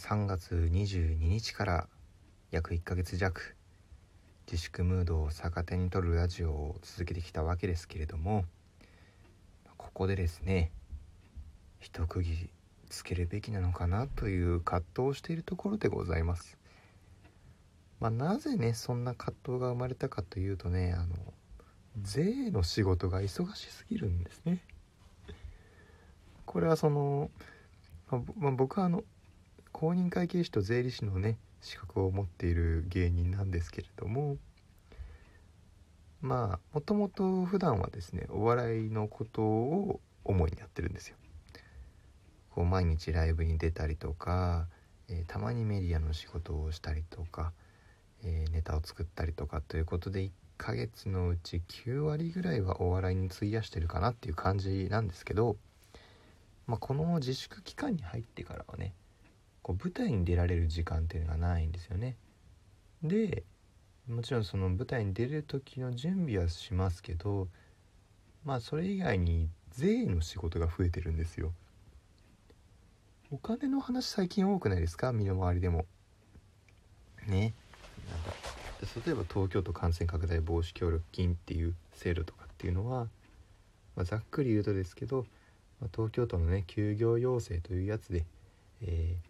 3月22日から約1ヶ月弱自粛ムードを逆手に取るラジオを続けてきたわけですけれどもここでですね一区切りつけるべきなのかなという葛藤をしているところでございます。まあ、なぜねそんな葛藤が生まれたかというとねあの税の仕事が忙しすぎるんですね。これはその、まあ、僕はあの公認会計士と税理士のね資格を持っている芸人なんですけれどもまあもともと普段はですねお笑いのことを主にやってるんですよ。こう毎日ライブに出たりとか、えー、たまにメディアの仕事をしたりとか、えー、ネタを作ったりとかということで1ヶ月のうち9割ぐらいはお笑いに費やしてるかなっていう感じなんですけど、まあ、この自粛期間に入ってからはねこう舞台に出られる時間っていうのがないんですよね。でもちろんその舞台に出る時の準備はしますけどまあそれ以外に税の仕事が増えてるんですよ。お金の話最近多くないですか？身の回りでも。ね。なんか例えば東京都感染拡大防止協力金っていう制度とかっていうのは、まあ、ざっくり言うとですけど、まあ、東京都のね休業要請というやつで、えー、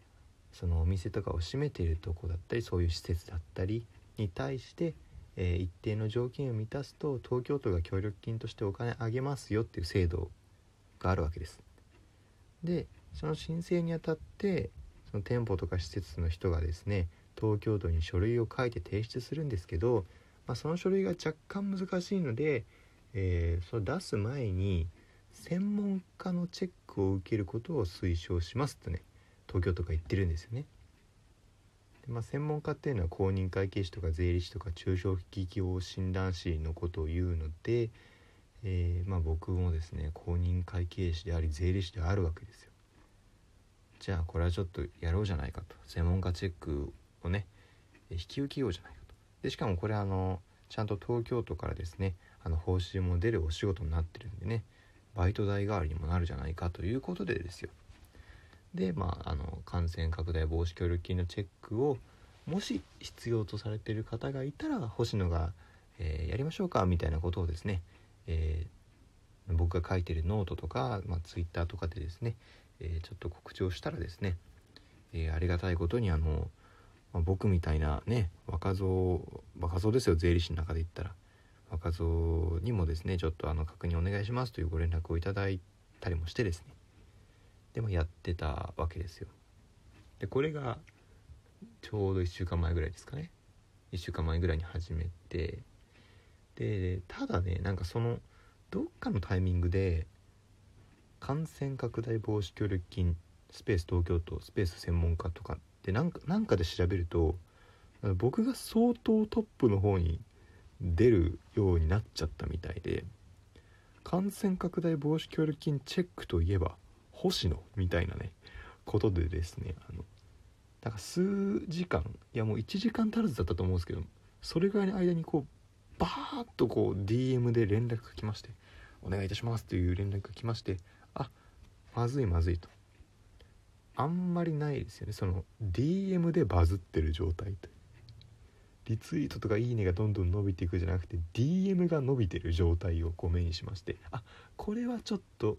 そのお店とかを閉めているとこだったりそういう施設だったりに対して、えー、一定の条件を満たすと東京都が協力金としてお金あげますよっていう制度があるわけです。でその申請にあたってその店舗とか施設の人がですね東京都に書類を書いて提出するんですけど、まあ、その書類が若干難しいので、えー、それ出す前に専門家のチェックを受けることを推奨しますとね東京とか言ってるんですよね。でまあ、専門家っていうのは公認会計士とか税理士とか中小企業診断士のことを言うので、えー、まあ、僕もですね公認会計士であり税理士であるわけですよ。じゃあこれはちょっとやろうじゃないかと専門家チェックをね引き受けようじゃないかと。でしかもこれあのちゃんと東京都からですねあの報酬も出るお仕事になってるんでねバイト代代わりにもなるじゃないかということでですよで、まあ、あの感染拡大防止協力金のチェックをもし必要とされている方がいたら星野が、えー、やりましょうかみたいなことをですね、えー、僕が書いてるノートとか、まあ、ツイッターとかでですね、えー、ちょっと告知をしたらですね、えありがたいことにあの、まあ、僕みたいなね若造若造ですよ税理士の中で言ったら。若造にもですねちょっとあの確認お願いしますというご連絡をいただいたりもしてですねでもやってたわけですよ。でこれがちょうど1週間前ぐらいですかね。1週間前ぐらいに始めてでただねなんかそのどっかのタイミングで感染拡大防止協力金スペース東京都スペース専門家とかってなんかなんかで調べると僕が相当トップの方に出るようになっちゃったみたいで感染拡大防止協力金チェックといえば星野みたいなねことでですねあのなんか数時間いやもう1時間足らずだったと思うんですけどそれぐらいの間にこうバーッとこう DM で連絡が来まして「お願いいたします」という連絡が来ましてあまずいまずいと。あんまりないですよね。その DM でバズってる状態とリツイートとかいいねがどんどん伸びていくじゃなくて DM が伸びてる状態をこう目にしましてあこれはちょっと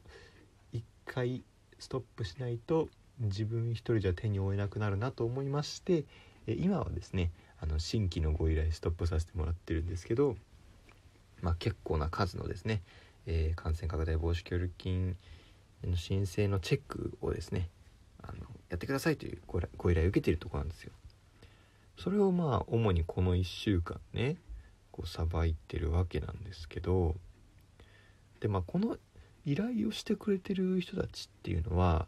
一回ストップしないと自分一人じゃ手に負えなくなるなと思いまして今はですねあの新規のご依頼ストップさせてもらってるんですけど、まあ、結構な数のですね、えー、感染拡大防止協力金の申請のチェックをですねあのやってくださいというご依頼を受けているとこなんですよ。それをまあ主にこの1週間ねこうさばいてるわけなんですけどでまあこの依頼をしてくれてる人たちっていうのは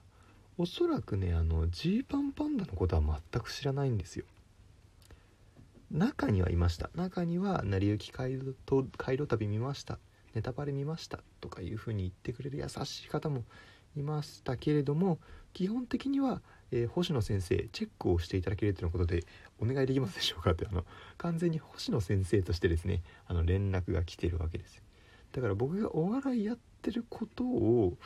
おそらくねあのジーパンパンダのことは全く知らないんですよ。中にはいました。中には成り行き回路と回路旅見ました。ネタバレ見ました。とかいう風に言ってくれる優しい方もいましたけれども基本的には、えー、星野先生チェックをしていただけるということでお願いできますでしょうかってあの完全に星野先生としてですねあの連絡が来てるわけです。だから僕がお笑いやっってることを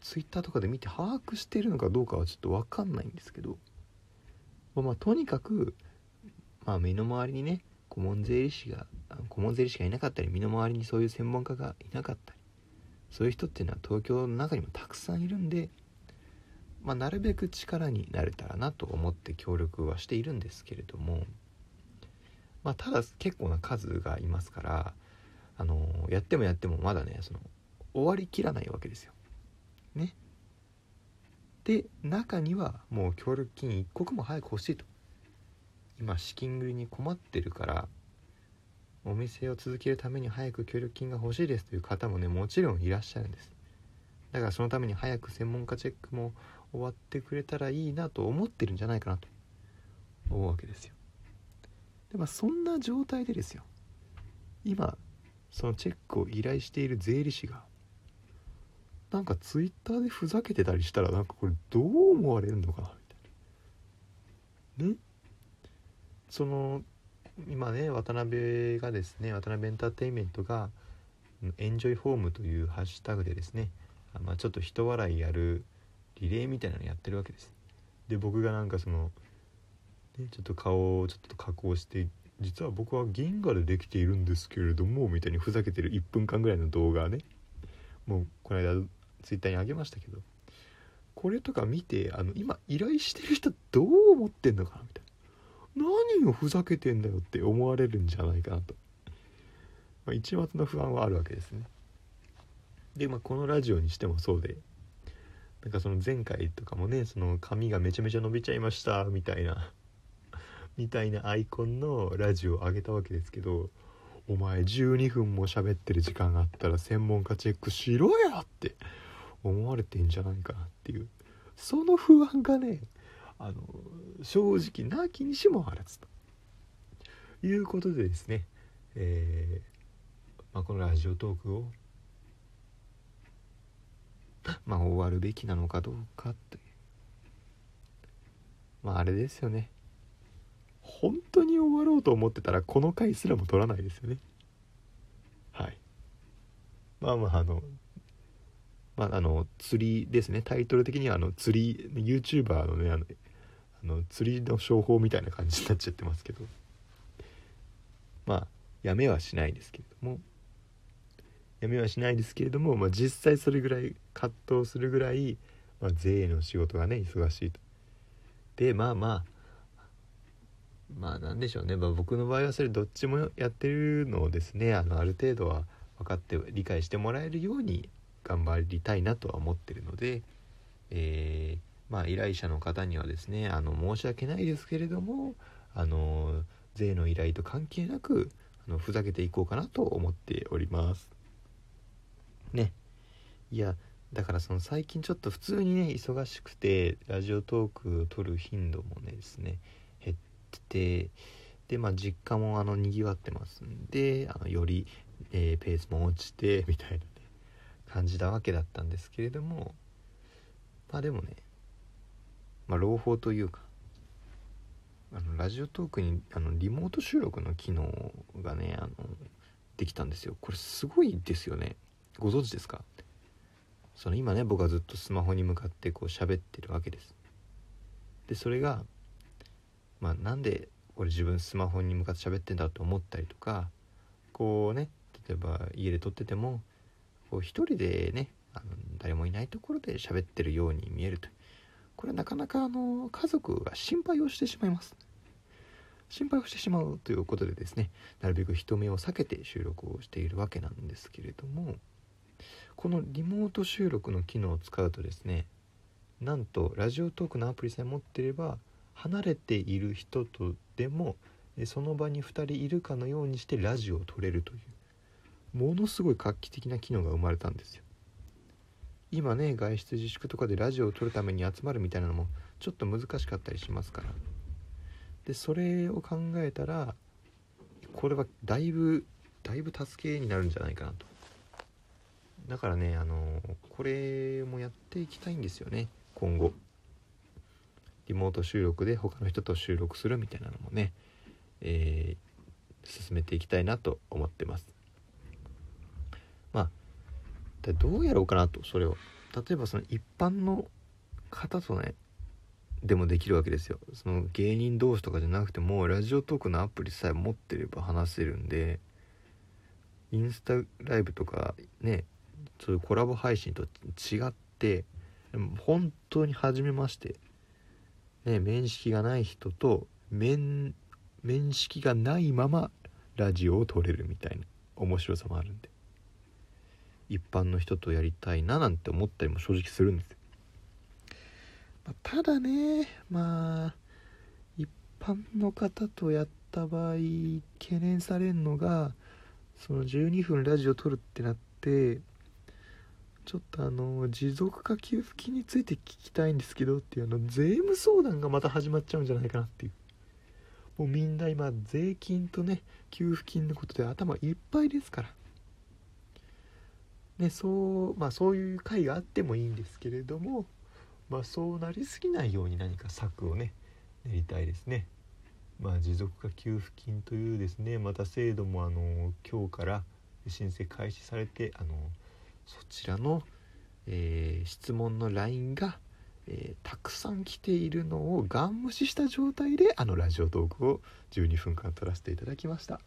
ツイッターとかで見て把握してるのかどうかはちょっと分かんないんですけどまあ、とにかく、まあ、身の回りにね顧問税理士が顧問税理士がいなかったり身の回りにそういう専門家がいなかったりそういう人っていうのは東京の中にもたくさんいるんで、まあ、なるべく力になれたらなと思って協力はしているんですけれども、まあ、ただ結構な数がいますからあのやってもやってもまだねその終わりきらないわけですよ。ね。で中にはもう協力金一刻も早く欲しいと今資金繰りに困ってるからお店を続けるために早く協力金が欲しいですという方もねもちろんいらっしゃるんですだからそのために早く専門家チェックも終わってくれたらいいなと思ってるんじゃないかなと思うわけですよでまあそんな状態でですよ今そのチェックを依頼している税理士がなんかツイッターでふざけてたりしたらなんかこれどう思われるのかなみたいな。ね。その今ね渡辺がですね渡辺エンターテインメントがエンジョイホームというハッシュタグでですねまあ、ちょっと人笑いやるリレーみたいなのやってるわけです。で僕がなんかその、ね、ちょっと顔をちょっと加工して実は僕は銀河でできているんですけれどもみたいにふざけてる1分間ぐらいの動画ね。もうこの間ツイッターにあげましたけどこれとか見てあの今依頼してる人どう思ってんのかなみたいな。何をふざけてんだよって思われるんじゃないかなと、まあ、一抹の不安はあるわけですね。で、まあ、このラジオにしてもそうでなんかその前回とかもねその髪がめちゃめちゃ伸びちゃいましたみたいなみたいなアイコンのラジオを上げたわけですけどお前12分も喋ってる時間があったら専門家チェックしろやって思われてんじゃないかなっていう。その不安がねあの正直なきにしもあらずと。いうことでですね、えーまあ、このラジオトークをまあ終わるべきなのかどうかという。まああれですよね。本当に終わろうと思ってたらこの回すらも取らないですよね。はい。まあまああのまああの釣りですね。タイトル的にはあの釣り YouTuber のねあのあの釣りの商法みたいな感じになっちゃってますけど。まあやめはしないですけれども。やめはしないですけれども、まあ、実際それぐらい葛藤するぐらい、まあ、税の仕事がね忙しいと。でまあまあまあなんでしょうね、まあ、僕の場合はそれどっちもやってるのをですねあのある程度は分かって理解してもらえるように頑張りたいなとは思ってるので、えー、まあ依頼者の方にはですねあの申し訳ないですけれどもあの税の依頼と関係なくあのふざけていこうかなと思っております。ねいやだからその最近ちょっと普通にね忙しくてラジオトークを撮る頻度もねですね減っててでまあ実家もあのにぎわってますんであのより、えー、ペースも落ちてみたいなね感じたわけだったんですけれどもまあでもねまあ朗報というかあのラジオトークにあのリモート収録の機能がねあのできたんですよ。これすごいですよね。ご存知ですか？その今ね僕はずっとスマホに向かってこう喋ってるわけです。でそれがまあなんで俺自分スマホに向かって喋ってんだと思ったりとかこうね例えば家で撮っててもこう一人でねあの誰もいないところで喋ってるように見えるとこれはなかなかあの家族が心配をしてしまいます。心配をしてしまうということでですねなるべく人目を避けて収録をしているわけなんですけれどもこのリモート収録の機能を使うとですねなんとラジオトークのアプリさえ持ってれば離れている人とでもその場に2人いるかのようにしてラジオを撮れるという。ものすごい画期的な機能が生まれたんですよ。今ね外出自粛とかでラジオを撮るために集まるみたいなのもちょっと難しかったりしますから。でそれを考えたらこれはだいぶだいぶ助けになるんじゃないかなと。だからねあのこれもやっていきたいんですよね今後。リモート収録で他の人と収録するみたいなのもね、えー、進めていきたいなと思ってます。あどうやろうかなとそれを。例えばその一般の方とねでもできるわけですよ。その芸人同士とかじゃなくてもラジオトークのアプリさえ持ってれば話せるんでインスタライブとかねそういうコラボ配信と違って本当に初めましてね面識がない人と面面識がないままラジオを撮れるみたいな面白さもあるんで。一般の人とやりたいななんて思ったりも正直するんですよ、まあ、ただねまあ一般の方とやった場合懸念されるのがその12分ラジオ撮るってなってちょっとあの持続化給付金について聞きたいんですけどっていうあの税務相談がまた始まっちゃうんじゃないかなっていう。もうみんな今税金とね給付金のことで頭いっぱいですから。ねそうまあそういう会があってもいいんですけれどもまあそうなりすぎないように何か策をね練りたいですね。まあ持続化給付金というですねまた制度もあの今日から申請開始されてあのそちらの、えー、質問の LINE がえー、たくさん来ているのをガン無視した状態であのラジオトークを12分間撮らせていただきました、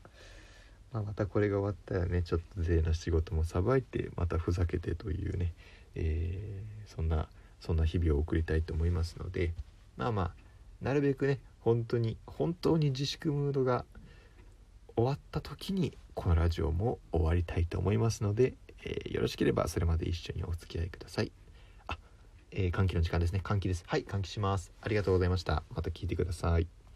まあ、またこれが終わったらね。ちょっと税の仕事もさばいてまたふざけてというね、えー、そんなそんな日々を送りたいと思いますので。まあまあなるべくね本当に本当に自粛ムードが終わった時にこのラジオも終わりたいと思いますので、えー、よろしければそれまで一緒にお付き合いください。あ。えー、換気の時間ですね。換気です。はい換気します。ありがとうございました。また聞いてください。